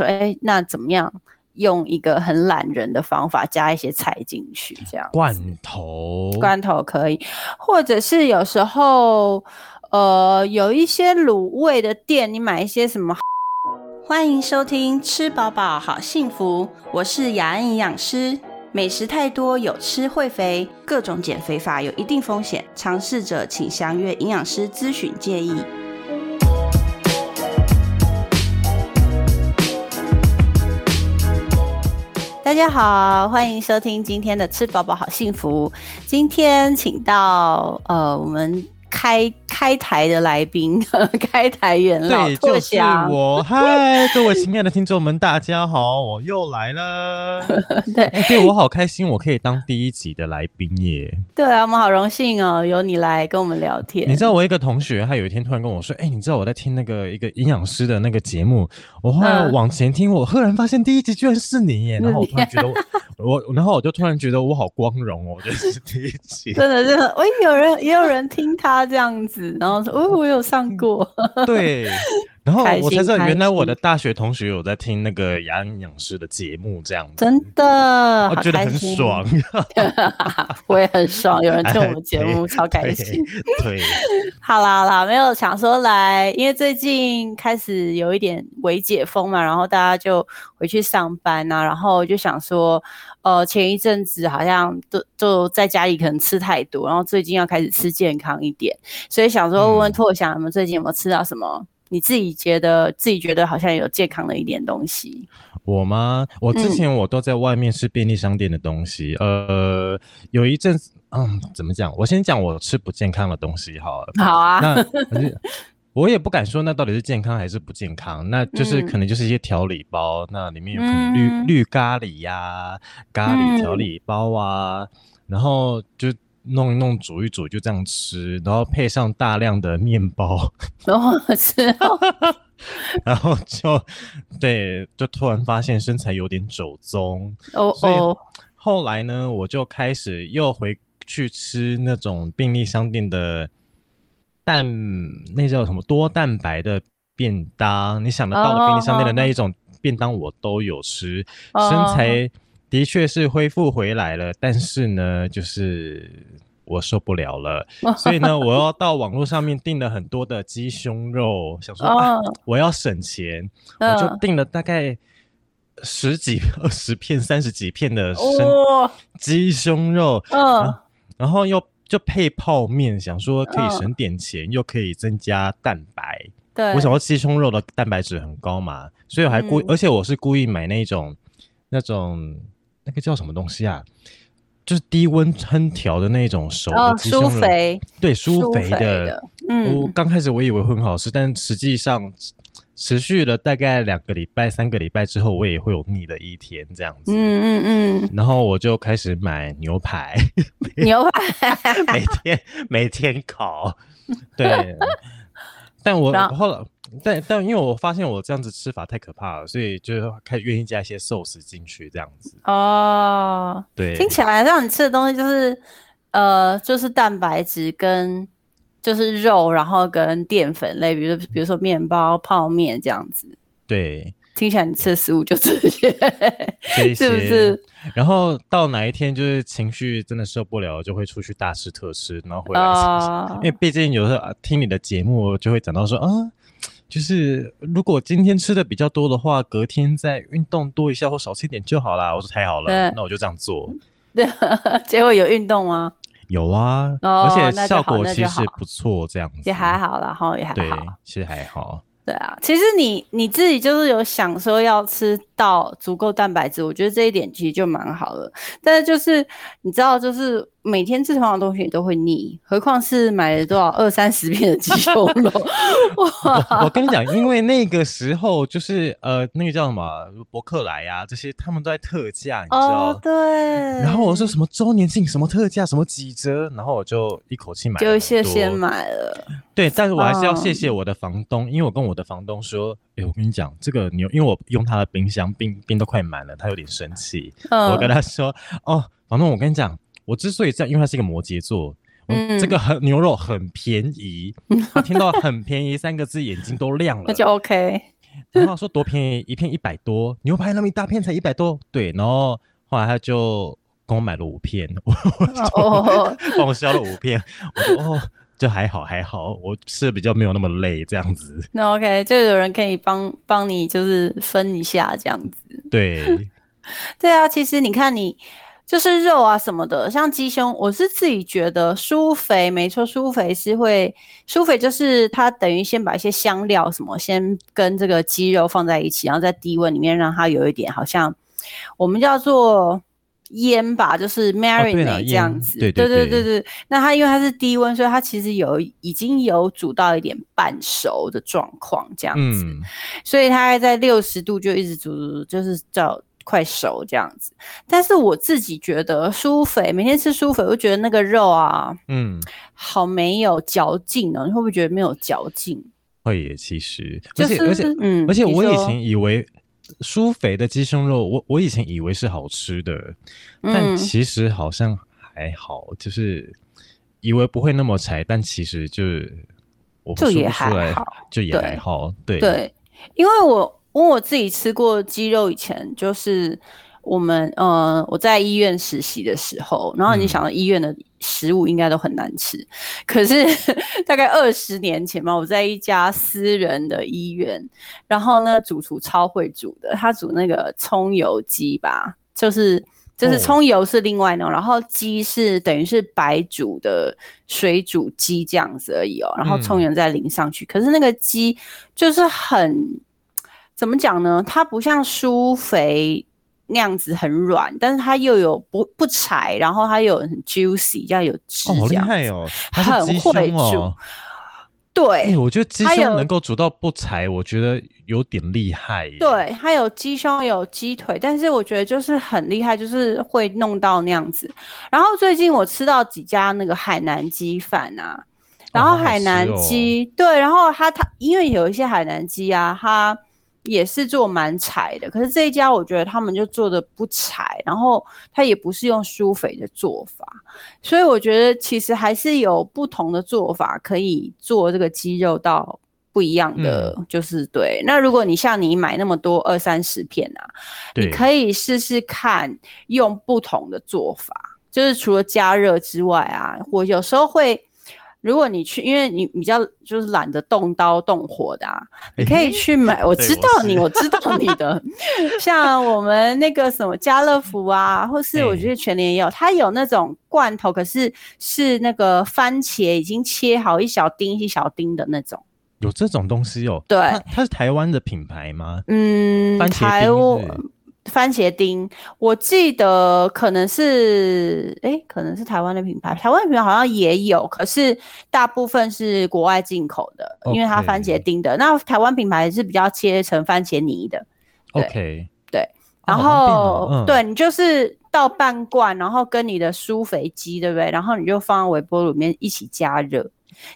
说，哎，那怎么样用一个很懒人的方法加一些菜进去，这样罐头，罐头可以，或者是有时候，呃，有一些卤味的店，你买一些什么？欢迎收听吃饱饱好幸福，我是雅安营养师。美食太多，有吃会肥，各种减肥法有一定风险，尝试者请详阅营养师咨询建议。大家好，欢迎收听今天的吃饱饱好幸福。今天请到呃我们。开开台的来宾，开台元老对，就是我。嗨，各位亲爱的听众们，大家好，我又来了。对，对我好开心，我可以当第一集的来宾耶。对啊，我们好荣幸哦，有你来跟我们聊天。你知道我一个同学，他有一天突然跟我说：“哎，你知道我在听那个一个营养师的那个节目？”我后来往前听，我赫然发现第一集居然是你耶。然后我突然觉得我，然后我就突然觉得我好光荣哦，我觉得是第一集。真的，真的，我有人也有人听他。这样子，然后说哦，我有上过，对，然后我才知道原来我的大学同学有在听那个牙营养师的节目，这样子，真的，我觉得很爽，我也很爽，有人听我们节目，超开心。对，好啦 好啦，没有想说来，因为最近开始有一点微解封嘛，然后大家就回去上班啊，然后就想说。呃，前一阵子好像都就在家里可能吃太多，然后最近要开始吃健康一点，所以想说问问拓翔，你们最近有没有吃到什么？你自己觉得自己觉得好像有健康的一点东西？我吗？我之前我都在外面吃便利商店的东西，呃，有一阵子，嗯，怎么讲？我先讲我吃不健康的东西好了。好啊。那 我也不敢说那到底是健康还是不健康，那就是可能就是一些调理包，那里面有可能绿绿咖喱呀、咖喱调理包啊，然后就弄一弄煮一煮就这样吃，然后配上大量的面包，然后吃，然后就对，就突然发现身材有点走中哦，哦后来呢，我就开始又回去吃那种便利商店的。蛋那叫什么多蛋白的便当？你想得到的便利商店的那一种便当，我都有吃。身材的确是恢复回来了，但是呢，就是我受不了了，所以呢，我要到网络上面订了很多的鸡胸肉，想说啊，我要省钱，我就订了大概十几、二十片、三十几片的生鸡胸肉，嗯，然后又。就配泡面，想说可以省点钱，又可以增加蛋白。对，我想说鸡胸肉的蛋白质很高嘛，所以我还故，而且我是故意买那种那种那个叫什么东西啊，就是低温烹调的那种熟的鸡胸肉，对，酥肥的。嗯，我刚开始我以为会很好吃，但实际上。持续了大概两个礼拜、三个礼拜之后，我也会有腻的一天这样子。嗯嗯嗯。然后我就开始买牛排，牛排每天每天烤。对。但我后来，但但因为我发现我这样子吃法太可怕了，所以就开始愿意加一些寿司进去这样子。哦。对。听起来让你吃的东西就是呃，就是蛋白质跟。就是肉，然后跟淀粉类，比如比如说面包、泡面这样子。对，听起来你吃的食物就这些，是不是？然后到哪一天就是情绪真的受不了，就会出去大吃特吃，然后回来。因为毕竟有时候听你的节目，就会讲到说啊，就是如果今天吃的比较多的话，隔天再运动多一下或少吃一点就好啦。我说太好了，那我就这样做。对，结果有运动吗？有啊，而且效果其实不错，这样子也还好啦，哈，也还好，其实还好。对啊，其实你你自己就是有想说要吃到足够蛋白质，我觉得这一点其实就蛮好了。但是就是你知道，就是每天吃同样的东西都会腻，何况是买了多少二三十片的鸡胸肉。我我跟你讲，因为那个时候就是呃，那个叫什么博客来呀，这些他们都在特价，你知道？对。然后我说什么周年庆什么特价什么几折，然后我就一口气买，就先先买了。对，但是我还是要谢谢我的房东，因为我跟我的房东说，哎，我跟你讲，这个牛，因为我用他的冰箱，冰冰都快满了，他有点生气。我跟他说，哦，房东，我跟你讲，我之所以这样，因为他是一个摩羯座，这个很牛肉很便宜，他听到很便宜三个字，眼睛都亮了，那就 OK。然后说多便宜，一片一百多，牛排那么一大片才一百多，对，然后后来他就跟我买了五片，我哦 帮我削了五片，我说哦，就还好还好，我吃的比较没有那么累这样子，那 OK，就有人可以帮帮你，就是分一下这样子。对，对啊，其实你看你就是肉啊什么的，像鸡胸，我是自己觉得酥肥，没错，酥肥是会酥肥，就是它等于先把一些香料什么先跟这个鸡肉放在一起，然后在低温里面让它有一点好像我们叫做。腌吧，就是 marinate 这样腌子，对对对对对对。那它因为它是低温，所以它其实有已经有煮到一点半熟的状况，这样子。嗯，所以它在六十度就一直煮煮煮，就是叫快熟这样子。但是我自己觉得酥肥，每天吃酥肥，我觉得那个肉啊，嗯，好没有嚼劲哦。你会不会觉得没有嚼劲？会耶，其实，就是而且而且嗯，而且我以前以为酥肥的鸡胸肉，我我以前以为是好吃的，但嗯其实好像还好，就是以为不会那么柴，但其实就是我就也说不出来还好，就也还好，对对，因为我因为我自己吃过鸡肉，以前就是我们呃我在医院实习的时候，然后你嗯想到医院的食物应该都很难吃，可是 大概二十年前嘛，我在一家私人的医院，然后呢主厨超会煮的，他煮那个葱油鸡吧，就是。就是哦葱油是另外呢，然后鸡是等于是白煮的水煮鸡这样子而已哦，然后葱嗯油再淋上去。可是那个鸡就是很怎么讲呢？它不像酥肥那样子很软，但是它又有不不柴，然后它又很 juicy，这样有汁哦，好厉。害哦，它是很鸡会煮。对，哎、我觉得鸡胸能够煮到不柴，我觉得有点厉害耶。对，它有鸡胸有鸡腿，但是我觉得就是很厉害，就是会弄到那样子。然后最近我吃到几家那个海南鸡饭啊，然后海南哦鸡、对，然后它它因为有一些海南鸡啊，它也是做蛮柴的，可是这一家我觉得他们就做的不柴，然后它也不是用酥肥的做法，所以我觉得其实还是有不同的做法可以做这个鸡肉到不一样的，就是对。那如果你像你买那么多二三十片啊，你，可以试试看用不同的做法，就是除了加热之外啊，我有时候会。如果你去，因为你比较就是懒得动刀动火的啊，你可以去买。我知道你，是我知道你的，像我们那个什么家乐福啊，或是我觉得全联也有，它有那种罐头，可是是那个番茄已经切好一小丁一小丁的那种。有这种东西哦。对它它是台湾的品牌吗？嗯，番茄番茄丁，我记得可能是，诶，可能是台湾的品牌，台湾的品牌好像也有，可是大部分是国外进口的，因为它番茄丁的。那台湾品牌是比较切成番茄泥的，对。OK，对。哦然后、嗯。对你就是倒半罐，然后跟你的酥肥鸡，对不对？然后你就放在微波炉里面一起加热，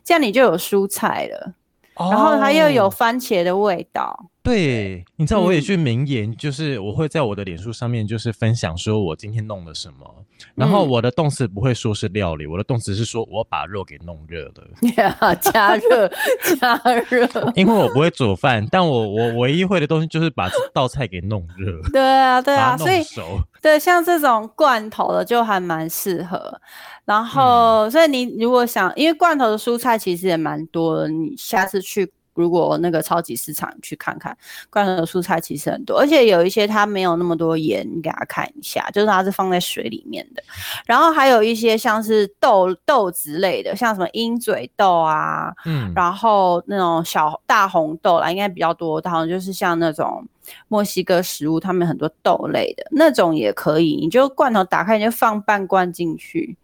这样你就有蔬菜了，然后它又有哦番茄的味道。对，你知道我也嗯去名言，就是我会在我的脸书上面就是分享说我今天弄了什么，然后嗯我的动词不会说是料理，我的动词是说我把肉给弄热了，加热，加热。因为我不会煮饭，但我我唯一会的东西就是把这道菜给弄热，对啊，对啊，所以熟。对像这种罐头的就还蛮适合。然嗯后，所以你如果想，因为罐头的蔬菜其实也蛮多的，你下次去如果那个超级市场去看看，罐头的蔬菜其实很多，而且有一些它没有那么多盐，你给它看一下，就是它是放在水里面的。然后还有一些像是豆豆子类的，像什么鹰嘴豆啊，嗯，然后那种小大红豆啦，应该比较多，好像就是像那种墨西哥食物，他们很多豆类的那种也可以，你就罐头打开，你就放半罐进去，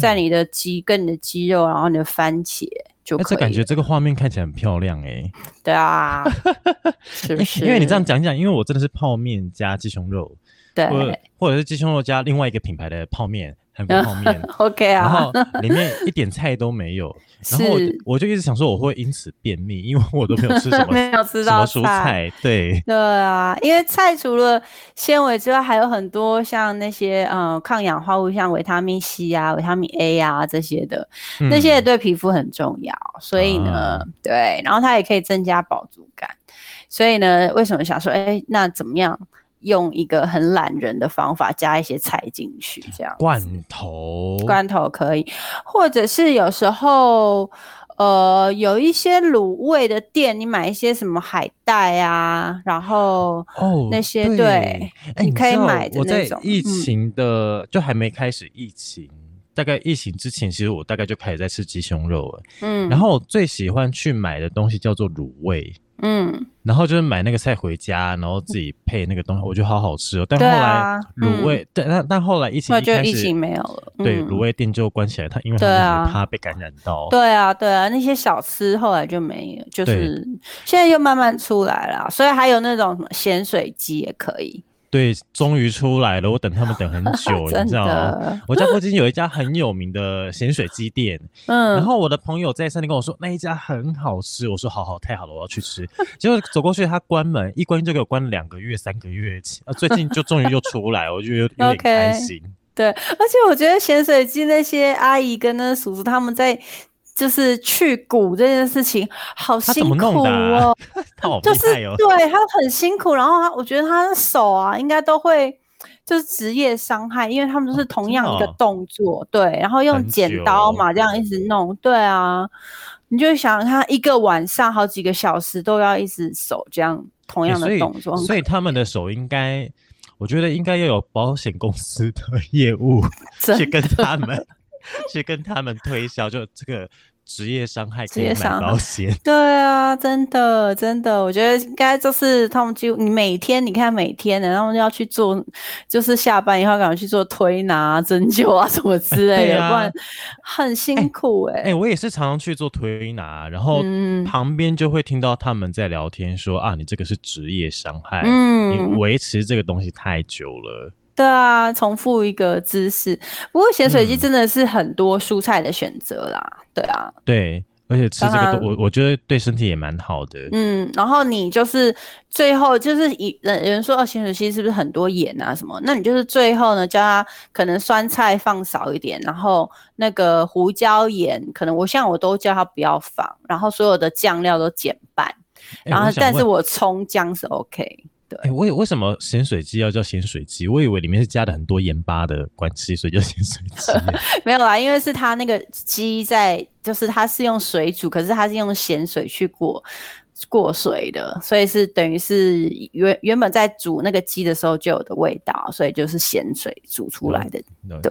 在你的鸡跟你的鸡肉，然后你的番茄就哎，可以。这感觉这个画面看起来很漂亮哎、对啊，是不是？因为你这样讲一讲，因为我真的是泡面加鸡胸肉，对或者或者是鸡胸肉加另外一个品牌的泡面，韩国泡面，，OK 啊然啊后，里面一点菜都没有，然后我就是我就一直想说我会因此便秘，因为我都没有吃什么 没有吃到蔬菜，对，对啊，因为菜除了纤维之外，还有很多像那些呃抗氧化物，像维他命 C 啊、维他命 A 啊这些的，那些也嗯对皮肤很重要。所以呢，啊对，然后它也可以增加饱足感。所以呢，为什么想说，哎，那怎么样用一个很懒人的方法加一些菜进去，这样罐头，罐头可以，或者是有时候。呃，有一些卤味的店，你买一些什么海带啊，然后哦那些对，你可以买的那种。疫情的就还没开始疫情，大概疫情之前，其实我大概就开始在吃鸡胸肉了。嗯，然后我最喜欢去买的东西叫做卤味。嗯，然后就是买那个菜回家，然后自己配那个东西，我觉得好好吃哦。但后来卤味，但但但后来疫情就疫情没有了，对，卤味店就关起来，他因为他怕被感染到。对啊，对啊，那些小吃后来就没有，就是现在又慢慢出来了，所以还有那种什么咸水鸡也可以。对，终于出来了。我等他们等很久，你知道吗？我家附近有一家很有名的咸水鸡店，嗯，然后我的朋友在上面跟我说那一家很好吃，我说好好，太好了，我要去吃。结果走过去，他关门，一关就给我关了两个月、三个月，啊，最近就终于又出来，我就有有点开心。对，而且我觉得咸水鸡那些阿姨跟那叔叔他们在。就是去骨这件事情好辛苦哦，就是对他很辛苦，然后他我觉得他的手啊应该都会就是职业伤害，因为他们都是同样一个动作，对，然后用剪刀嘛这样一直弄，对啊，你就想他一个晚上好几个小时都要一直手这样同样的动作，所以他们的手应该，我觉得应该要有保险公司的业务去跟他们。去跟他们推销，就这个职业伤害可以买保险。对啊，真的真的，我觉得应该就是他们就你每天你看每天的，然后要去做，就是下班以后赶快去做推拿、针灸啊什么之类的，不然很辛苦哎。哎，我也是常常去做推拿，然后旁边就会听到他们在聊天说啊，你这个是职业伤害，嗯，你维持这个东西太久了。对啊，重复一个姿势。不过咸水鸡真的是很多蔬菜的选择啦。对啊，对，而且吃这个，我我觉得对身体也蛮好的。嗯，然后你就是最后就是一有人说哦，咸水鸡是不是很多盐啊什么？那你就是最后呢，叫他可能酸菜放少一点，然后那个胡椒盐，可能我像我都叫他不要放，然后所有的酱料都减半，然后但是我葱姜是 OK。哎，为为什么咸水鸡要叫咸水鸡？我以为里面是加了很多盐巴的关系，所以叫咸水鸡。没有啦，因为是它那个鸡在，就是它是用水煮，可是它是用咸水去过过水的，所以是等于是原原本在煮那个鸡的时候就有的味道，所以就是咸水煮出来的。对，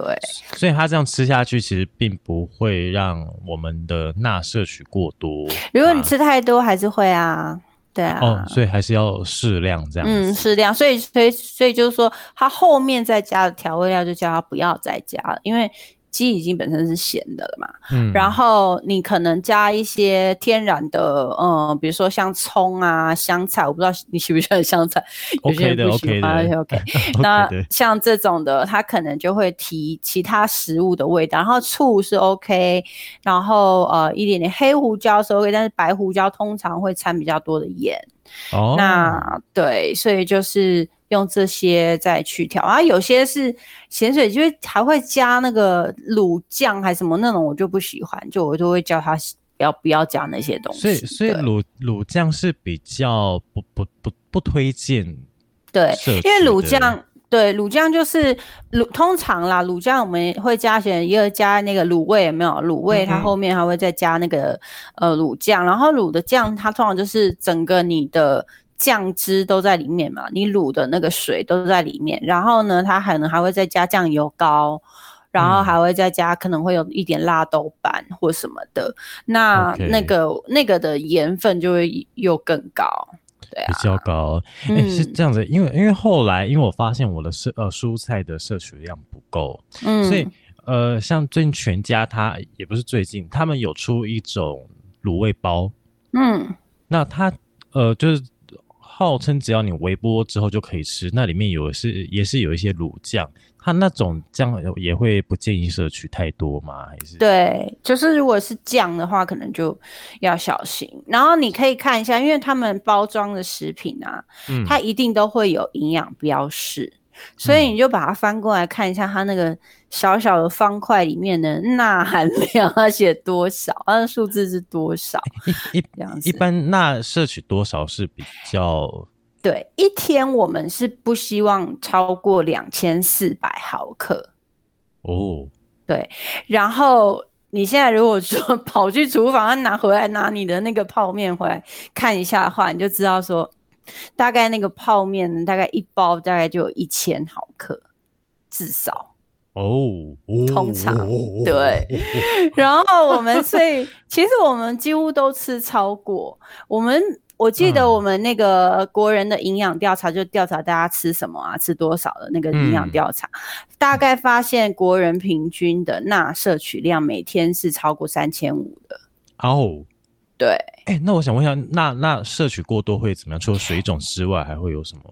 所以它这样吃下去，其实并不会让我们的钠摄取过多。如果你吃太多，还是会啊。对啊，哦，所以还是要适量这样。嗯，适量。所以，所以，所以就是说，他后面再加的调味料就叫他不要再加了，因为。鸡已经本身是咸的了嘛，嗯，然后你可能加一些天然的，嗯，比如说像葱啊、香菜，我不知道你喜不喜欢香菜，有些人不喜欢，OK。那像这种的，它可能就会提其他食物的味道，然后醋是 OK，然后呃一点点黑胡椒是 OK，但是白胡椒通常会掺比较多的盐。哦，那对，所以就是。用这些再去调啊，有些是咸水，就是还会加那个卤酱还是什么那种，我就不喜欢，就我就会叫他不要不要加那些东西。所以所以卤卤酱是比较不不不不推荐。对，因为卤酱对卤酱就是卤通常啦，卤酱我们会加些，也有加那个卤味，有没有？卤味它后面还会再加那个呃卤酱，然后卤的酱它通常就是整个你的。酱汁都在里面嘛，你卤的那个水都在里面，然后呢，它可能还会再加酱油膏，然后还会再加可能会有一点辣豆瓣或什么的，那那个那个的盐分就会又更高，对啊，比较高，哎是这样子，因为因为后来因为我发现我的摄呃蔬菜的摄取量不够，嗯，所以呃像最近全家它也不是最近，他们有出一种卤味包，嗯，那它呃就是。号称只要你微波之后就可以吃，那里面有是也是有一些卤酱，它那种酱也会不建议摄取太多吗？还是对，就是如果是酱的话，可能就要小心。然后你可以看一下，因为他们包装的食品啊，它一定都会有营养标示。所以你就把它翻过来看一下，它那个小小的方块里面的钠含量，它写多少，它的数字是多少？一一一般钠摄取多少是比较？对，一天我们是不希望超过两千四百毫克。哦，对，然后你现在如果说跑去厨房拿回来拿你的那个泡面回来看一下的话，你就知道说。大概那个泡面大概一包大概就有一千毫克，至少哦。通常对，然后我们所以其实我们几乎都吃超过。我们我记得我们那个国人的营养调查就调查大家吃什么啊，吃多少的那个营养调查，大概发现国人平均的钠摄取量每天是超过三千五的。哦。对，哎，那我想问一下，那那摄取过多会怎么样？除了水肿之外，还会有什么？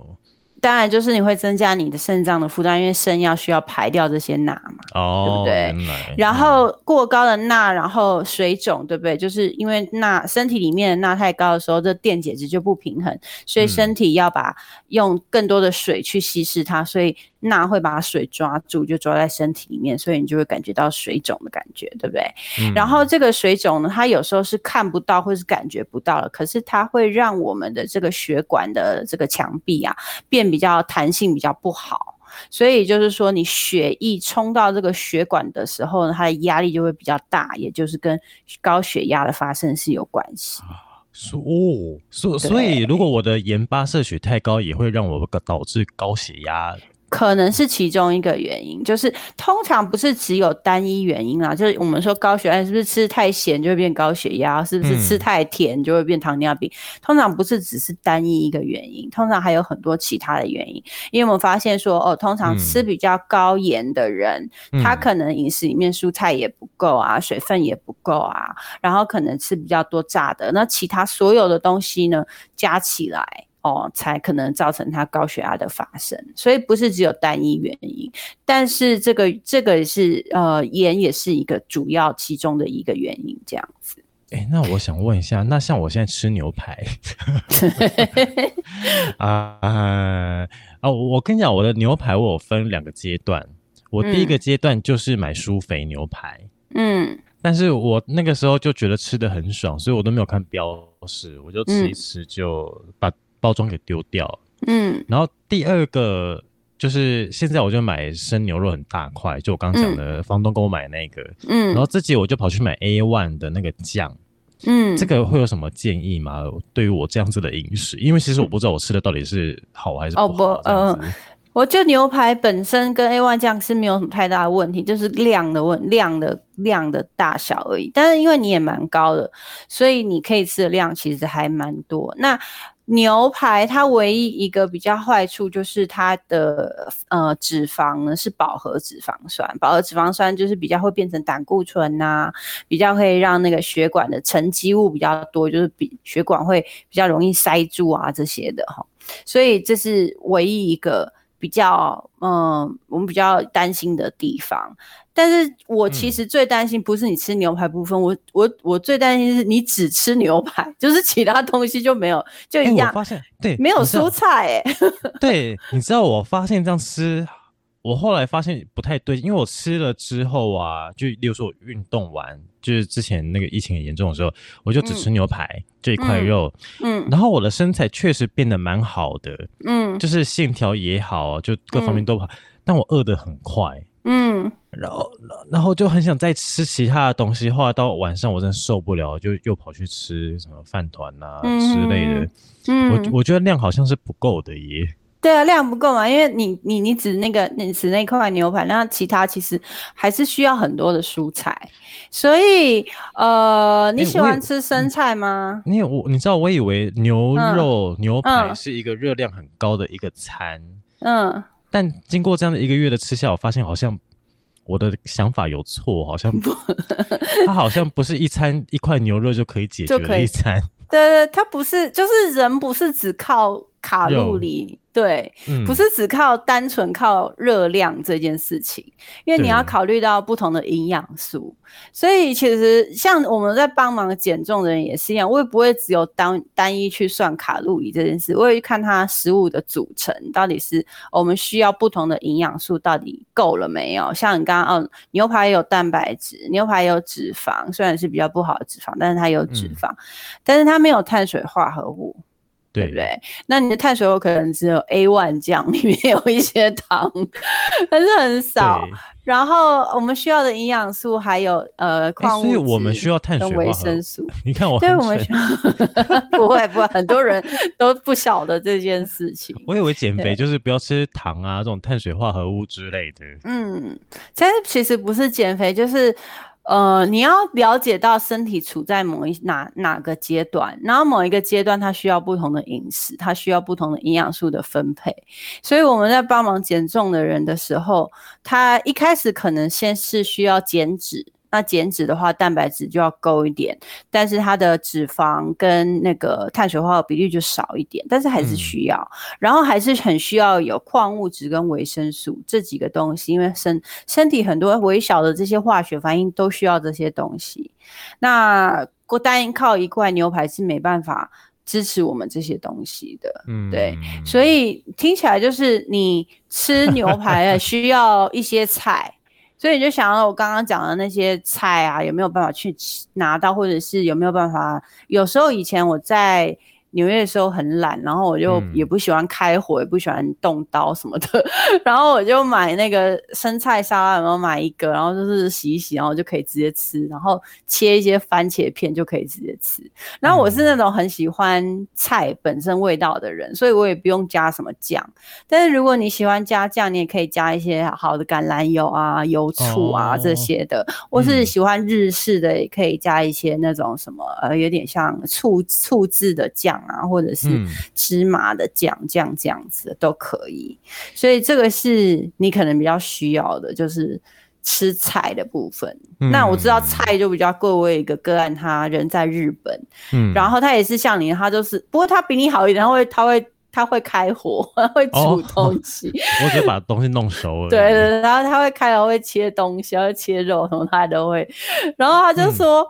当然，就是你会增加你的肾脏的负担，因为肾要需要排掉这些钠嘛，对不对？然后过高的钠，然后水肿，对不对？就是因为钠身体里面的钠太高的时候，这电解质就不平衡，所以身体要把用更多的水去稀释它，所以钠会把水抓住，就抓在身体里面，所以你就会感觉到水肿的感觉，对不对？然后这个水肿呢，它有时候是看不到或是感觉不到了，可是它会让我们的这个血管的这个墙壁啊变。比较弹性比较不好，所以就是说，你血液冲到这个血管的时候呢，它的压力就会比较大，也就是跟高血压的发生是有关系。哦，所所以，如果我的盐巴摄取太高，也会让我导致高血压。可能是其中一个原因，就是通常不是只有单一原因啦，就是我们说高血压是不是吃太咸就会变高血压，是不是吃太甜就会变糖尿病？通常不是只是单一一个原因，通常还有很多其他的原因。因为我们发现说，哦，通常吃比较高盐的人，他可能饮食里面蔬菜也不够啊，水分也不够啊，然后可能吃比较多炸的，那其他所有的东西呢，加起来。哦，才可能造成他高血压的发生，所以不是只有单一原因，但是这个这个是呃盐也是一个主要其中的一个原因，这样子。哎，那我想问一下，那像我现在吃牛排，啊啊哦，我跟你讲，我的牛排我有分两个阶段，我第一个阶段就是买舒肥牛排，嗯，但是我那个时候就觉得吃的很爽，所以我都没有看标识，我就吃一吃就把。包装给丢掉，嗯，然后第二个就是现在我就买生牛肉很大块，就我刚讲的房东给我买那个，嗯，然后自己我就跑去买 A one 的那个酱，嗯，这个会有什么建议吗？对于我这样子的饮食，因为其实我不知道我吃的到底是好还是不好，嗯。我就牛排本身跟 A one 酱是没有什么太大的问题，就是量的问量的量的大小而已。但是因为你也蛮高的，所以你可以吃的量其实还蛮多。那牛排它唯一一个比较坏处就是它的呃脂肪呢是饱和脂肪酸，饱和脂肪酸就是比较会变成胆固醇呐，比较会让那个血管的沉积物比较多，就是比血管会比较容易塞住啊这些的哈。所以这是唯一一个。比较嗯，我们比较担心的地方，但是我其实最担心不是你吃牛排部分，我我我最担心是你只吃牛排，就是其他东西就没有，就一样。发现对，没有蔬菜哎。对，你知道我发现这样吃。我后来发现不太对，因为我吃了之后啊，就例如说我运动完，就是之前那个疫情很严重的时候，我就只吃牛排这一块肉，嗯，然后我的身材确实变得蛮好的，嗯，就是线条也好，就各方面都好，但我饿得很快，嗯，然后然后就很想再吃其他的东西，后来到晚上我真的受不了，就又跑去吃什么饭团啊之类的，嗯，我我觉得量好像是不够的耶。对啊，量不够嘛，因为你你你指那个你指那块牛排，那其他其实还是需要很多的蔬菜，所以呃，你喜欢吃生菜吗？你我你知道，我以为牛肉牛排是一个热量很高的一个餐，嗯，但经过这样的一个月的吃下，我发现好像我的想法有错，好像不，它好像不是一餐一块牛肉就可以解决的一餐。对对，它不是，就是人不是只靠卡路里，对，不是只靠单纯靠热量这件事情，因为你要考虑到不同的营养素。所以其实像我们在帮忙减重的人也是一样，我也不会只有单单一去算卡路里这件事，我会看它食物的组成到底是我们需要不同的营养素到底够了没有。像你刚刚哦，牛排有蛋白质，牛排有脂肪，虽然是比较不好的脂肪，但是它有脂肪，但是它没有碳水化合物。对不对？那你的碳水有可能只有 A one 酱 里面有一些糖，但是很少。然后我们需要的营养素还有呃矿物质，所以我们需要碳水维生素。你看我，对，我们需要 不会不会，很多人都不晓得这件事情。我以为减肥就是不要吃糖啊，这种碳水化合物之类的。嗯，但是其实不是减肥，就是。呃，你要了解到身体处在某一哪哪个阶段，然后某一个阶段它需要不同的饮食，它需要不同的营养素的分配。所以我们在帮忙减重的人的时候，他一开始可能先是需要减脂。那减脂的话，蛋白质就要够一点，但是它的脂肪跟那个碳水化合物比例就少一点，但是还是需要，然后还是很需要有矿物质跟维生素这几个东西，因为身身体很多微小的这些化学反应都需要这些东西。那单靠一块牛排是没办法支持我们这些东西的，嗯，对，所以听起来就是你吃牛排 需要一些菜。所以你就想到我刚刚讲的那些菜啊，有没有办法去拿到，或者是有没有办法？有时候以前我在。纽约的时候很懒，然后我就也不喜欢开火，也不喜欢动刀什么的，然后我就买那个生菜沙拉，然后买一个，然后就是洗一洗，然后就可以直接吃，然后切一些番茄片就可以直接吃。然后我是那种很喜欢菜本身味道的人，所以我也不用加什么酱。但是如果你喜欢加酱，你也可以加一些好的橄榄油啊、油醋啊这些的。我是喜欢日式的，也可以加一些那种什么呃，有点像醋醋制的酱。啊，或者是芝麻的酱酱这样子都可以，所以这个是你可能比较需要的，就是吃菜的部分。那我知道菜就比较贵，我有一个个案，他人在日本，嗯，然后他也是像你，他就是，不过他比你好一点，他会他会他会开火，会煮东西，我只把东西弄熟了。对对，然后他会开火，会切东西，会切肉什么，他都会。然后他就说。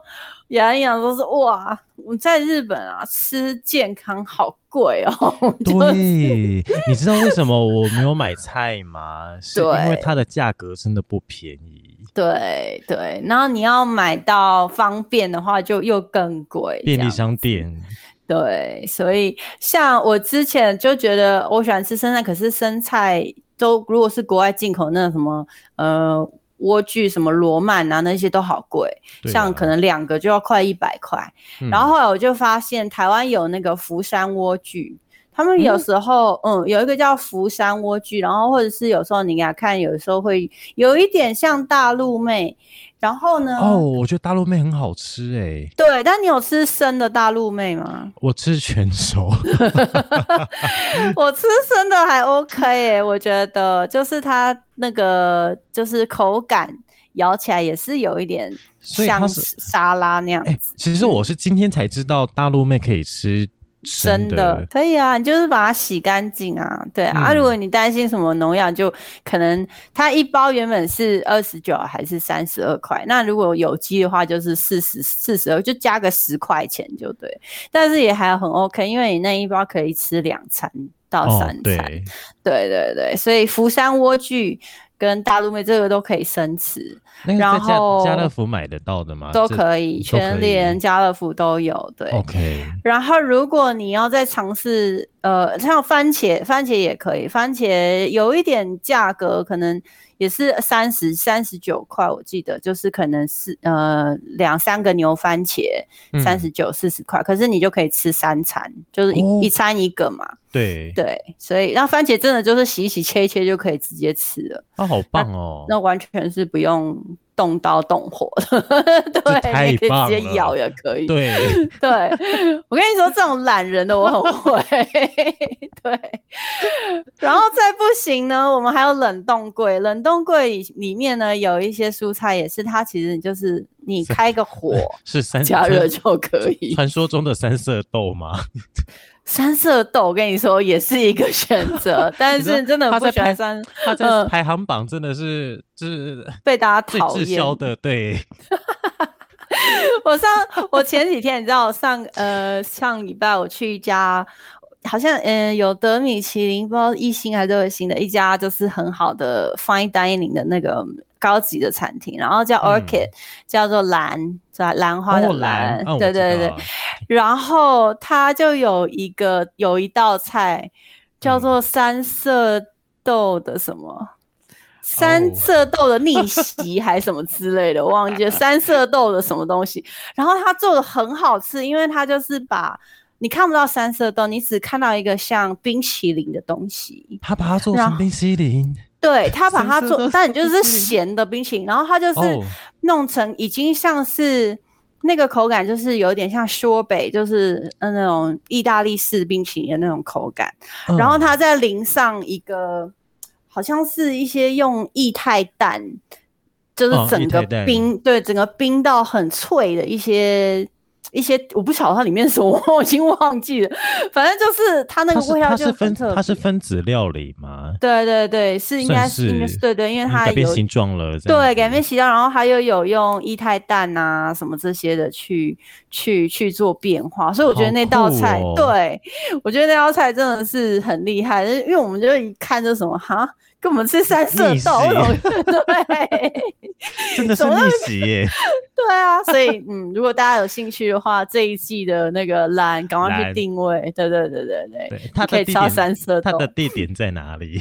养一养都是哇！我在日本啊，吃健康好贵哦。对，你知道为什么我没有买菜吗？是因为它的价格真的不便宜。对对，然后你要买到方便的话，就又更贵。便利商店。对，所以像我之前就觉得我喜欢吃生菜，可是生菜都如果是国外进口那什么呃。莴苣什么罗曼啊，那些都好贵，像可能两个就要快一百块。然后后来我就发现台湾有那个福山莴苣，他们有时候嗯有一个叫福山莴苣，然后或者是有时候你给他看，有时候会有一点像大陆妹。然后呢？哦，我觉得大陆妹很好吃哎。对，但你有吃生的大陆妹吗？我吃全熟。我吃生的还 OK 哎，我觉得就是它那个就是口感，咬起来也是有一点像沙拉那样子。其实我是今天才知道大陆妹可以吃。生的可以啊，你就是把它洗干净啊，对啊。如果你担心什么农药，就可能它一包原本是二十九还是三十二块，那如果有机的话就是四十四十二，就加个十块钱就对。但是也还很 OK，因为你那一包可以吃两餐到三餐，对对对，所以福山莴苣。跟大陆妹这个都可以生吃，然后家乐福买得到的吗？都可以，全联、家乐福都有。对，OK。然后如果你要再尝试，呃，像番茄，番茄也可以，番茄有一点价格可能。也是三十三十九块，我记得就是可能是呃两三个牛番茄，三十九四十块，可是你就可以吃三餐，就是一一餐一个嘛。对对，所以那番茄真的就是洗一洗切一切就可以直接吃了。啊，好棒哦！那完全是不用。动刀动火的，对，你可以直接咬也可以。对，对我跟你说，这种懒人的我很会。对，然后再不行呢，我们还有冷冻柜，冷冻柜里面呢有一些蔬菜，也是它其实就是你开个火是三加热就可以。传说中的三色豆吗？三色豆，我跟你说也是一个选择，但是真的不喜欢三，它在排行榜真的是就是被大家讨厌的，对。我上我前几天你知道上呃上礼拜我去一家好像嗯有得米其林不知道一星还是二星的一家就是很好的 fine dining 的那个高级的餐厅，然后叫 Orchid，叫做兰是吧？兰花的兰，对对对。然后它就有一个有一道菜叫做三色豆的什么？三色豆的逆袭还是什么之类的，我忘记了。三色豆的什么东西？然后他做的很好吃，因为他就是把你看不到三色豆，你只看到一个像冰淇淋的东西。他把它做成冰淇淋。对他把它做，但你就是咸的冰淇淋，然后他就是弄成已经像是那个口感，就是有点像说北，就是嗯那种意大利式冰淇淋的那种口感。然后它再淋上一个。好像是一些用液态氮，就是整个冰，对，整个冰到很脆的一些一些，我不晓得它里面什么，我已经忘记了。反正就是它那个味道就分，它是分子料理吗？对对对，是应该是应该是对对，因为它改变形状了，对，改变形状，然后它又有用液态氮啊什么这些的去去去做变化，所以我觉得那道菜，对我觉得那道菜真的是很厉害，因为我们就一看就什么哈。跟我们吃三色豆，对，真的是逆袭耶！对啊，所以嗯，如果大家有兴趣的话，这一季的那个蓝，赶快去定位。对对对对对，它可以抄三色豆。它的地点在哪里？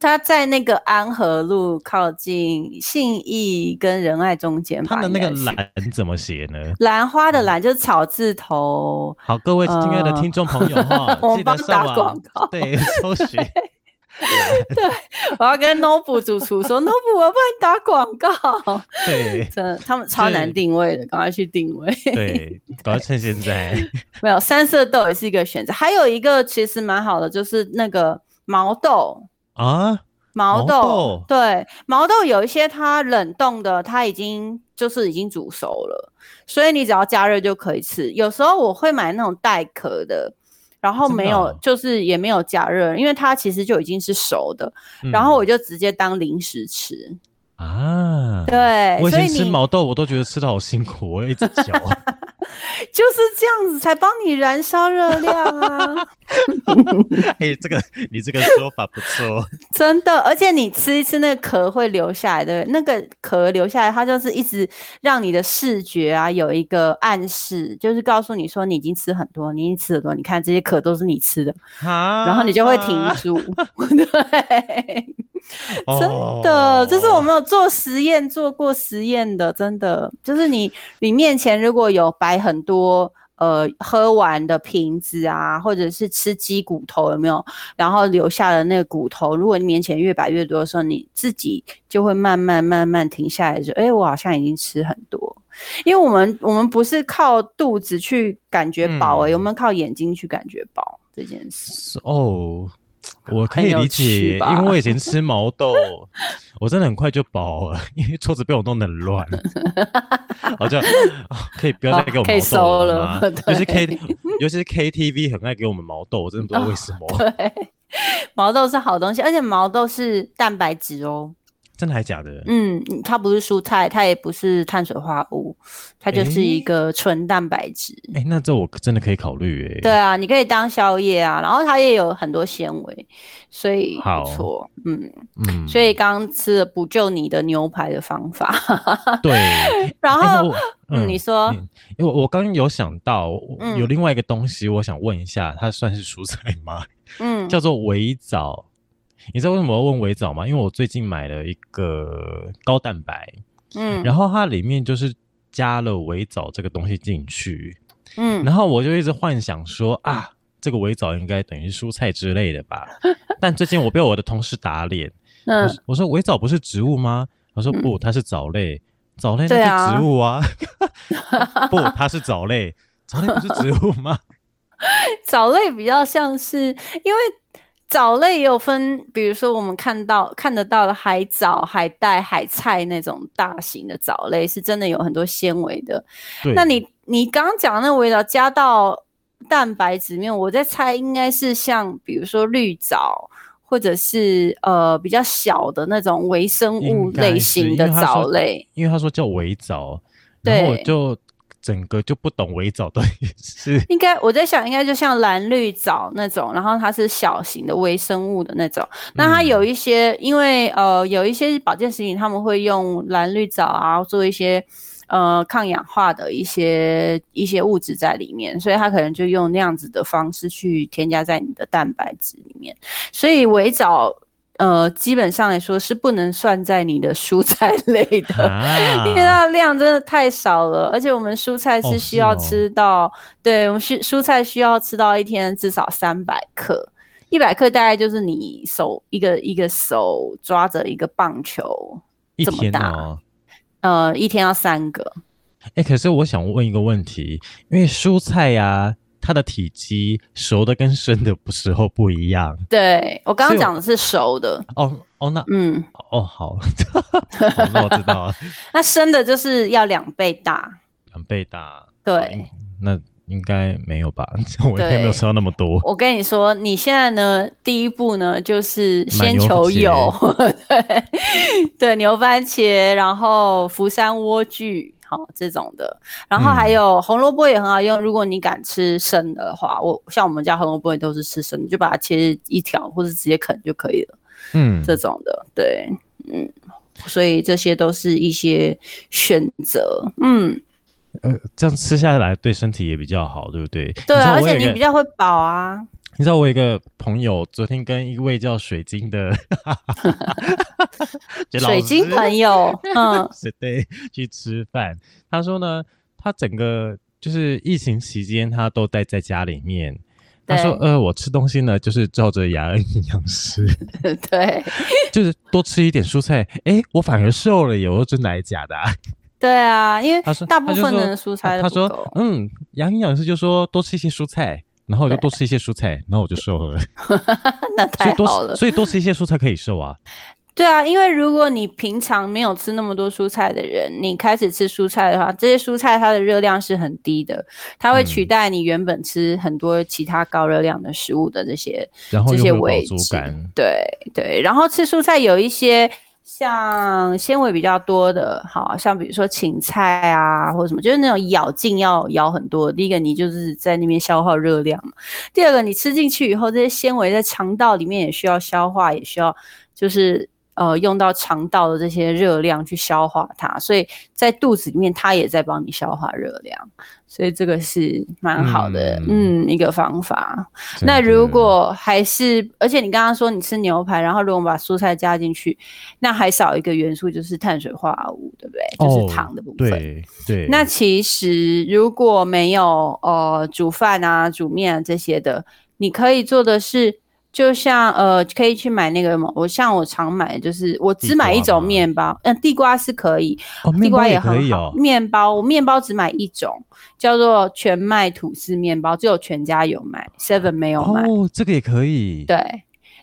它在那个安和路靠近信义跟仁爱中间。它的那个蓝怎么写呢？兰花的兰就是草字头。好，各位亲爱的听众朋友哈，记得上网对搜寻。对，我要跟 Nobu 主厨说，Nobu 我帮你打广告。对，真的，他们超难定位的，赶快去定位。对，赶快趁现在。没有三色豆也是一个选择，还有一个其实蛮好的，就是那个毛豆啊，毛豆。对，毛豆有一些它冷冻的，它已经就是已经煮熟了，所以你只要加热就可以吃。有时候我会买那种带壳的。然后没有，就是也没有加热，因为它其实就已经是熟的。然后我就直接当零食吃啊。对，我以前吃毛豆，我都觉得吃的好辛苦，我一直嚼。就是这样子才帮你燃烧热量啊！哎，这个你这个说法不错，真的。而且你吃一次那个壳会留下来的，那个壳留下来，它就是一直让你的视觉啊有一个暗示，就是告诉你说你已经吃很多，你已经吃很多。你看这些壳都是你吃的，然后你就会停住。对，真的，这是我们有做实验做过实验的，真的，就是你你面前如果有白。很多呃喝完的瓶子啊，或者是吃鸡骨头有没有？然后留下的那个骨头，如果你面前越摆越多的时候，你自己就会慢慢慢慢停下来，说：“哎，我好像已经吃很多。”因为我们我们不是靠肚子去感觉饱，哎，有没有靠眼睛去感觉饱这件事？哦。我可以理解，因为我以前吃毛豆，我真的很快就饱了，因为桌子被我弄得很乱，我就可以不要再给我毛豆了吗？尤其 K，尤其是 KTV 很爱给我们毛豆，我真的不知道为什么。对，毛豆是好东西，而且毛豆是蛋白质哦。真的还假的？嗯，它不是蔬菜，它也不是碳水化合物，它就是一个纯蛋白质。哎，那这我真的可以考虑哎。对啊，你可以当宵夜啊，然后它也有很多纤维，所以不错。嗯嗯，所以刚吃了补救你的牛排的方法。对，然后嗯，你说，因为我刚刚有想到有另外一个东西，我想问一下，它算是蔬菜吗？嗯，叫做围藻。你知道为什么要问维藻吗？因为我最近买了一个高蛋白，嗯，然后它里面就是加了维藻这个东西进去，嗯，然后我就一直幻想说啊，这个维藻应该等于蔬菜之类的吧。但最近我被我的同事打脸，嗯，我说维藻不是植物吗？他说不，它是藻类，藻类那是植物啊，不，它是藻类，藻类不是植物吗？藻类比较像是因为。藻类也有分，比如说我们看到看得到的海藻、海带、海菜那种大型的藻类，是真的有很多纤维的。那你你刚刚讲那味道加到蛋白质里面，我在猜应该是像比如说绿藻，或者是呃比较小的那种微生物类型的藻类。因为他说叫微藻，然后我对就整个就不懂微藻的意思应该我在想，应该就像蓝绿藻那种，然后它是小型的微生物的那种。那它有一些，因为呃有一些保健食品，他们会用蓝绿藻啊做一些呃抗氧化的一些一些物质在里面，所以它可能就用那样子的方式去添加在你的蛋白质里面。所以微藻呃基本上来说是不能算在你的蔬菜 类的。啊因为它的量真的太少了，而且我们蔬菜哦是需要吃到，对我们需蔬菜需要吃到一天至少三百克，一百克大概就是你手一个一个手抓着一个棒球，一这么大。呃，一天要三个。哎、可是我想问一个问题，因为蔬菜呀、它的体积熟的跟生的不时候不一样。对我刚刚讲的是熟的，哦哦，那嗯，哦好，我知道了，那生的就是要两倍大，两倍大，对。那应该没有吧？我应该没有吃到那么多。我跟你说，你现在呢，第一步呢就是先求有，对。对，牛番茄，然后福山莴苣，好这种的，然后还嗯有红萝卜也很好用。如果你敢吃生的话，我像我们家红萝卜也都是吃生的，就把它切一条或者直接啃就可以了，嗯，这种的，对，嗯，所以这些都是一些选择，嗯，呃，这样吃下来对身体也比较好，对不对？对啊，而且你比较会饱啊，你知道我有一个朋友昨天跟一位叫水晶的 水晶朋友，嗯。是 对去吃饭，他说呢，他整个就是疫情期间他都待在家里面。他说：“呃，我吃东西呢，就是照着雅恩营养师，对就是多吃一点蔬菜。诶，我反而瘦了耶！我说真的还是假的、啊？对啊，因为他说大部分的蔬菜他说都不够，嗯，杨营养师就说多吃一些蔬菜，然后我就多吃一些蔬菜，然后我就瘦了。那太好了吃，。所以多吃一些蔬菜可以瘦啊。对啊，因为如果你平常没有吃那么多蔬菜的人，你开始吃蔬菜的话，这些蔬菜它的热量是很低的，它会取嗯代你原本吃很多其他高热量的食物的这些这些然后又会有位置饱足。感。对对，然后吃蔬菜有一些像纤维比较多的，好像比如说芹菜啊，或者什么，就是那种咬劲要咬很多。第一个，你就是在那边消耗热量；第二个，你吃进去以后，这些纤维在肠道里面也需要消化，也需要就是呃用到肠道的这些热量去消化它，所以在肚子里面它也在帮你消化热量，所以这个是蛮好的，嗯嗯一个方法。那如果还是，而且你刚刚说你吃牛排，然后如果把蔬菜加进去，那还少一个元素就是碳水化合物，对不对？就是糖的部分。哦对对，那其实如果没有呃煮饭啊、煮面啊这些的，你可以做的是，就像呃可以去买那个嘛，我像我常买就是我只买一种面包，嗯、地瓜是可以，哦，地瓜也很可以哦。好面包我面包只买一种，叫做全麦吐司面包，只有全家有卖，Seven 没有卖。哦，这个也可以。对，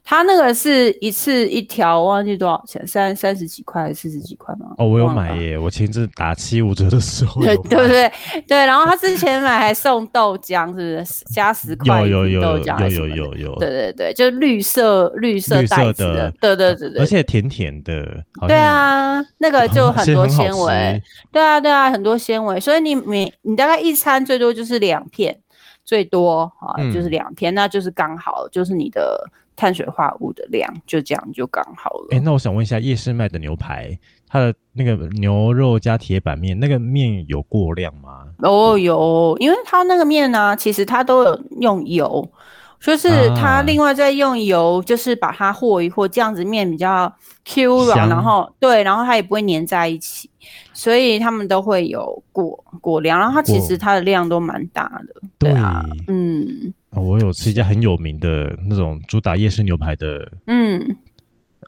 它那个是一次一条，我忘记多少钱，三三十几块还是四十几块吗？哦，我有买耶，我前阵打七五折的时候对对不对？对，然后他之前买还送豆浆，是不是？加十块有有有有豆浆有？有有有，对对对，就绿色绿色绿色袋子的的，对对对对，而且甜甜的，好对啊，那个就哦很多纤维，对啊对啊，很多纤维，所以你每你大概一餐最多就是两片，最多啊就是嗯两片，那就是刚好就是你的碳水化合物的量，就这样就刚好了。哎，那我想问一下，夜市卖的牛排，它的那个牛肉加铁板面，那个面有过量吗？哦，有，因为它那个面呢、其实它都有用油，就是它啊另外再用油，就是把它和一和，这样子面比较 Q 软，然后对，然后它也不会粘在一起，所以他们都会有过过量，然后它其实它的量都蛮大的，对啊，对。嗯。哦我有吃一家很有名的那种主打夜市牛排的嗯，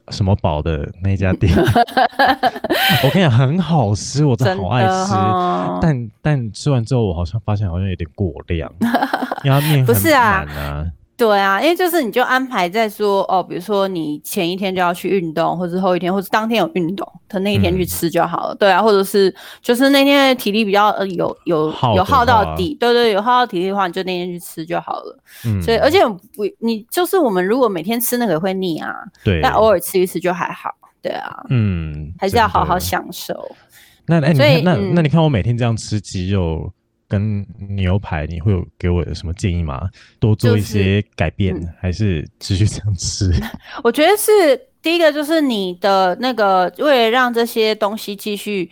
什么堡的那一家店，我跟你讲很好吃，我真真的好爱吃。哈，但但吃完之后，我好像发现好像有点过量，因为它面很 不是啊满啊。对啊，因为就是你就安排在说哦，比如说你前一天就要去运动，或者后一天，或者当天有运动的那一天去嗯吃就好了。对啊，或者是就是那天体力比较呃有有有耗到底，对对，有耗到体力的话，你就那天去吃就好了。嗯，所以而且不，你就是我们如果每天吃那个也会腻啊，对，但偶尔吃一次就还好。对啊，嗯，还是要好好。享受。那哎，你所以那嗯那你看我每天这样吃鸡肉跟牛排，你会有给我有什么建议吗？多做一些改变，嗯还是继续这样吃？我觉得是第一个，就是你的那个，为了让这些东西继续，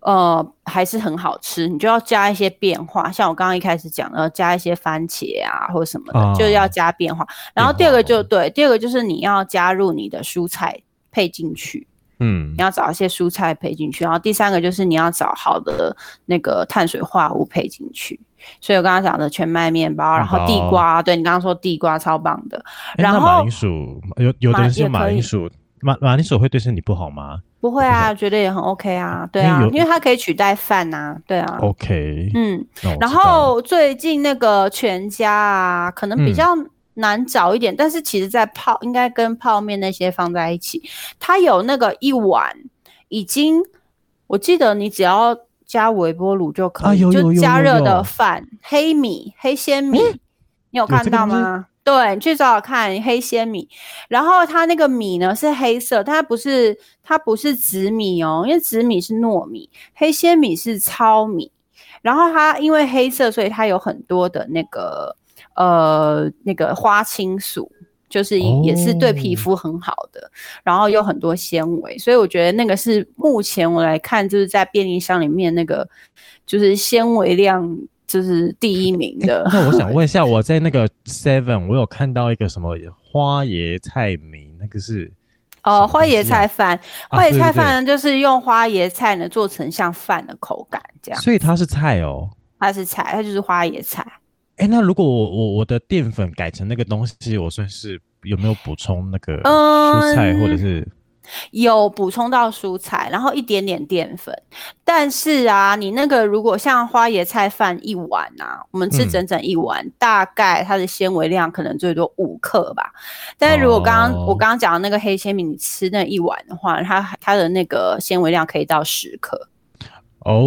呃，还是很好吃，你就要加一些变化。像我刚刚一开始讲的，加一些番茄啊或者什么的，哦就是要加变化。然后第二个就哦对，第二个就是你要加入你的蔬菜配进去，嗯你要找一些蔬菜配进去。然后第三个就是你要找好的那个碳水化合物配进去。所以我刚刚讲的全麦面包，然后地瓜，对你刚刚说地瓜超棒的，然后马铃薯有有的人是用马铃薯，马马铃薯会对身体不好吗不会啊，觉得也很 OK 啊，对啊，因为它可以取代饭呐、对啊，？OK，嗯，然后最近那个全家啊，可能比嗯较难找一点，但是其实在泡应该跟泡面那些放在一起，它有那个一碗已经，我记得你只要加微波炉就可以，就加热的饭，黑米黑鲜米，你有看到吗？对，你去找找看黑鲜米，然后它那个米呢是黑色，它不是它不是紫米哦，因为紫米是糯米，黑鲜米是糙米。然后它因为黑色，所以它有很多的那个呃那个花青素，就是也是对皮哦肤很好的，然后有很多纤维，所以我觉得那个是目前我来看，就是在便利箱里面那个就是纤维量就是第一名诶的。那我想问一下，我在那个 Seven 我有看到一个什么花椰菜米，那个是什哦，花椰菜饭，啊花椰菜饭呢就是用花椰菜呢做成像饭的口感，这样所以它是菜哦。它是菜，它就是花椰菜。哎，那如果我我我的淀粉改成那个东西，我算是有没有补充那个嗯蔬菜或者是有补充到蔬菜，然后一点点淀粉，但是啊，你那个如果像花椰菜饭一碗啊，我们吃嗯。整整一碗，大概它的纤维量可能最多五克吧。但是如果刚刚、哦。我刚刚讲的那个黑鲜米，你吃那一碗的话，它它的那个纤维量可以到十克，哦，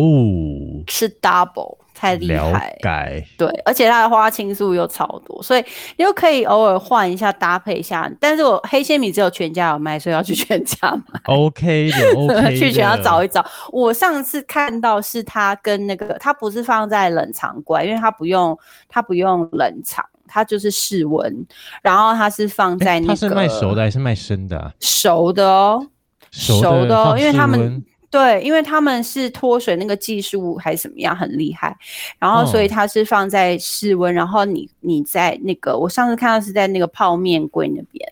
是 double，太厉害。解。对，而且它的花青素又超多，所以你又可以偶尔换一下搭配一下。但是我黑仙米只有全家有卖，所以要去全家买。OK 的，OK 去全家找一找。我上次看到是它跟那个，它不是放在冷藏柜，因为它不用它不用冷藏，它就是室温，然后它是放在那个诶它是卖熟的还是卖生的啊？熟的哦，熟熟的哦因为他们对，因为他们是脱水那个技术还是怎么样很厉害，然后所以哦它是放在室温，然后你你在那个我上次看到是在那个泡面柜那边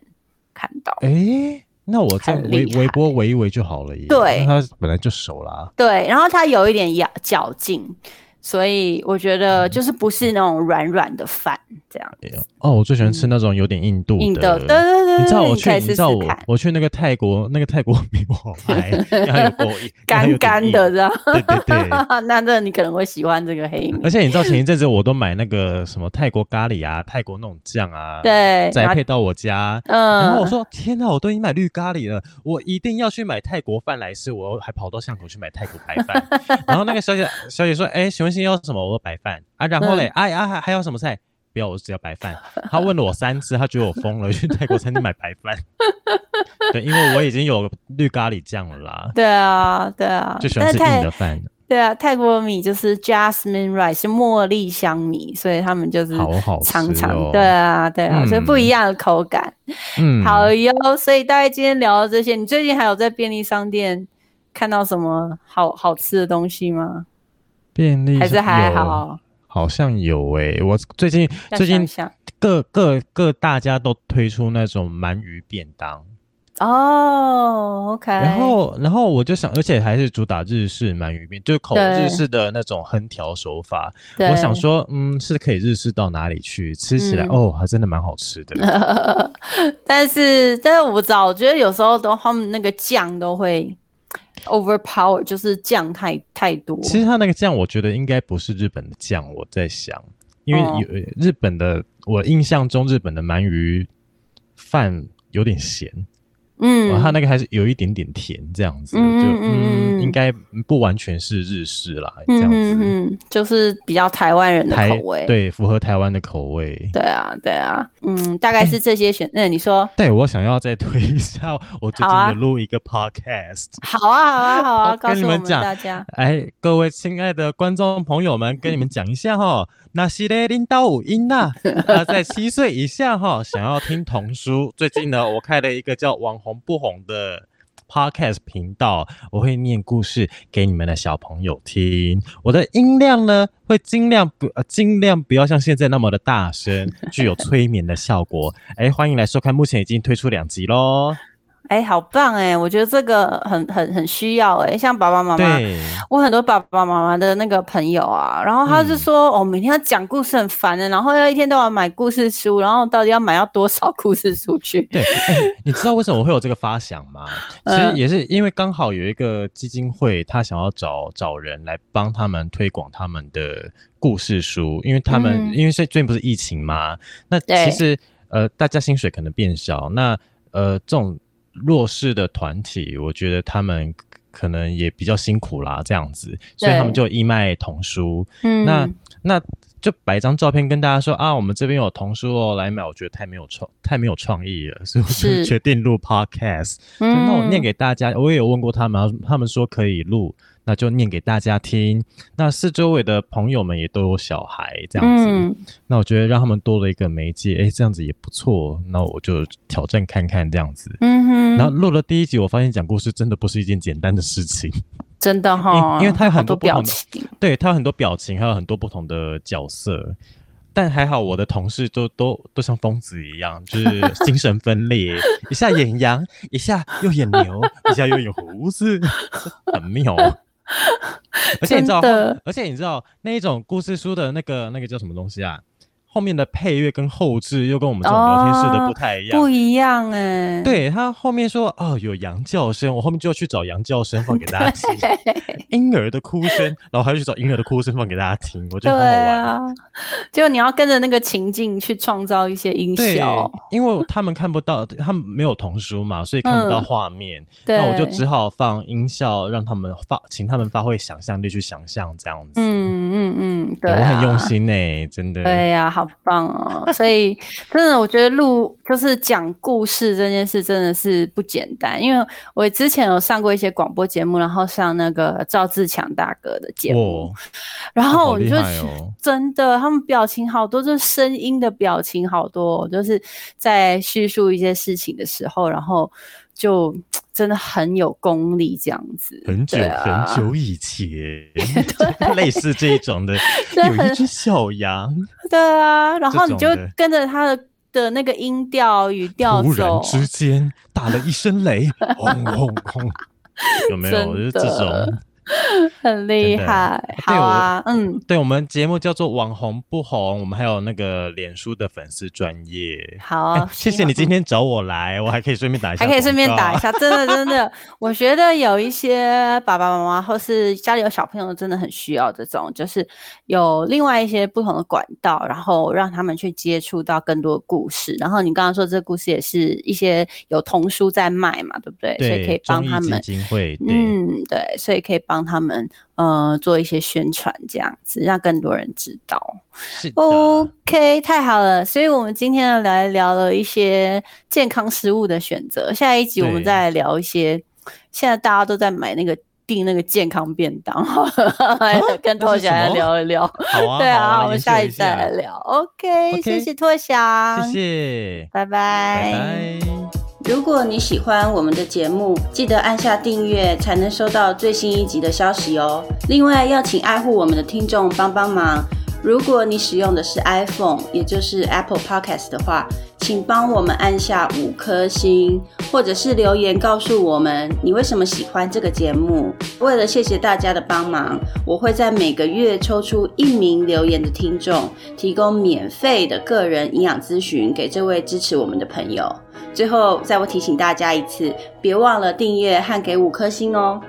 看到。哎，那我再微微波微一微就好了耶。对它本来就熟啦。对，然后它有一点咬嚼劲，所以我觉嗯得就是不是那种软软的饭这样哦，我最喜欢吃那种有点硬度硬的。对对对，你知道我去，你知道我，我去那个泰国，那个泰国 米我好爱，因为它有够硬，因为它有点干干的这样。对对对。那这你可能会喜欢这个黑米而。且你知道前一阵子我都买那个什么泰国咖喱啊，泰国那种酱啊，，对，然后宅配到我家。嗯，然后我说：“天哪，我都已经买绿咖喱了，我一定要去买泰国饭来吃。”我还跑到巷口去买泰国白饭。然后那个小姐小姐说：“哎，请问先要什么？”我说：“白饭啊。”然后嘞，嗯哎啊还还有什么菜？不要，我只要白饭。他问了我三次，他觉得我疯了，去泰国餐厅买白饭。对，因为我已经有绿咖喱酱了啦，对啊，对啊，就喜欢吃但是泰硬的饭，对啊，泰国米就是 jasmine rice，是茉莉香米，所以他们就是好好吃对啊，对啊，所以不嗯一样的口感。嗯，好哟，所以大概今天聊到这些，你最近还有在便利商店看到什么好好吃的东西吗？便利还是还好？好像有诶、我最近要最近各各各大家都推出那种鳗鱼便当，哦，OK，然后然后我就想，而且还是主打日式鳗鱼面，就是口日式的那种横条手法。我想说，嗯，是可以日式到哪里去？吃起来、嗯哦，还真的蛮好吃的。但是但是我不知道，我觉得有时候都他们那个酱都会 overpower，就是酱太太多。其实它那个酱，我觉得应该不是日本的酱，我在想，因为有日本的，我印象中日本的鳗鱼饭有点咸。嗯，它那个还是有一点点甜，这样子，就嗯，应该不完全是日式啦，这样子，嗯，就是比较台湾人的口味，对，符合台湾的口味，对啊，对啊，嗯，大概是这些选，那你说，对我想要再推一下，我最近有录一个 podcast，好啊，好啊，好啊，跟你们讲，大家，哎，各位亲爱的观众朋友们，跟你们讲一下哈。那系列零到五音呐，啊，在七岁以下哈，想要听童书。最近呢，我开了一个叫“网红不红”的 podcast 频道，我会念故事给你们的小朋友听。我的音量呢，会尽量不呃尽量不要像现在那么的大声，具有催眠的效果。哎，欢迎来收看，目前已经推出两集喽。哎，好棒哎！我觉得这个很很很需要哎，像爸爸妈妈，我很多爸爸妈妈的那个朋友啊，然后他就说，哦，每天要讲故事很烦的，然后要一天到晚买故事书，然后到底要买要多少故事书去？对，你知道为什么我会有这个发想吗？其实也是因为刚好有一个基金会，他想要找找人来帮他们推广他们的故事书，因为他们因为最最近不是疫情嘛，那其实呃大家薪水可能变少，那呃这种。弱势的团体，我觉得他们可能也比较辛苦啦，这样子，所以他们就义卖童书。嗯，那那就摆一张照片跟大家说啊，我们这边有童书哦，来买。我觉得太没有创，太没有创意了，所以我就决定录 podcast。那我念给大家，我也有问过他们，他们说可以录。那就念给大家听。那四周围的朋友们也都有小孩，这样子。那我觉得让他们多了一个媒介，哎，这样子也不错。那我就挑战看看这样子。嗯哼。然后录了第一集，我发现讲故事真的不是一件简单的事情。真的哈，因为他有很多表情，对，他有很多表情，还有很多不同的角色。但还好，我的同事都都都像疯子一样，就是精神分裂，一下演羊，一下又演牛，一下又演胡子，很妙。而且你知道，而且你知道那一种故事书的那个那个叫什么东西啊？后面的配乐跟后置又跟我们这种聊天室的不太一样，不一样哎。对他后面说哦有羊叫声，我后面就要去找羊叫声放给大家听，婴儿的哭声，然后还要去找婴儿的哭声放给大家听，我觉得很好玩。就你要跟着那个情境去创造一些音效，因为他们看不到，他们没有童书嘛，所以看不到画面，那我就只好放音效，让他们发，请他们发挥想象力去想象这样子。嗯嗯嗯，对，我很用心哎，真的。对呀，好。棒哦！所以真的，我觉得录就是讲故事这件事真的是不简单。因为我之前有上过一些广播节目，然后上那个赵自强大哥的节目，然后我就真的，他们表情好多，就是声音的表情好多，就是在叙述一些事情的时候，然后就。真的很有功力，这样子。很久很久以前，类似这一种的，有一只小羊。对啊，然后你就跟着它的的那个音调语调走。突然之间打了一声雷，轰轰轰！有没有？就是这种。很厉害，好啊，嗯，对我们节目叫做网红不红，我们还有那个脸书的粉丝专业，好，谢谢你今天找我来，我还可以顺便打一下，还可以顺便打一下，真的 真的，我觉得有一些爸爸妈妈或是家里有小朋友，真的很需要这种，就是有另外一些不同的管道，然后让他们去接触到更多的故事，然后你刚刚说这个故事也是一些有童书在卖嘛，对不对？对，所以可以帮他们基金会，嗯，对，所以可以帮。帮他们呃做一些宣传，这样子让更多人知道。OK，太好了。所以我们今天来聊了一些健康食物的选择。下一集我们再来聊一些，现在大家都在买那个订那个健康便当，跟拓翔来聊一聊。好啊，对啊，我们下一次再来聊。OK，谢谢拓翔，谢谢，拜拜，拜拜。如果你喜欢我们的节目，记得按下订阅，才能收到最新一集的消息哦。另外，要请爱护我们的听众帮帮忙。如果你使用的是 iPhone，也就是 Apple Podcast 的话，请帮我们按下五颗星，或者是留言告诉我们你为什么喜欢这个节目。为了谢谢大家的帮忙，我会在每个月抽出一名留言的听众，提供免费的个人营养咨询给这位支持我们的朋友。最后，再我提醒大家一次，别忘了订阅和给五颗星哦。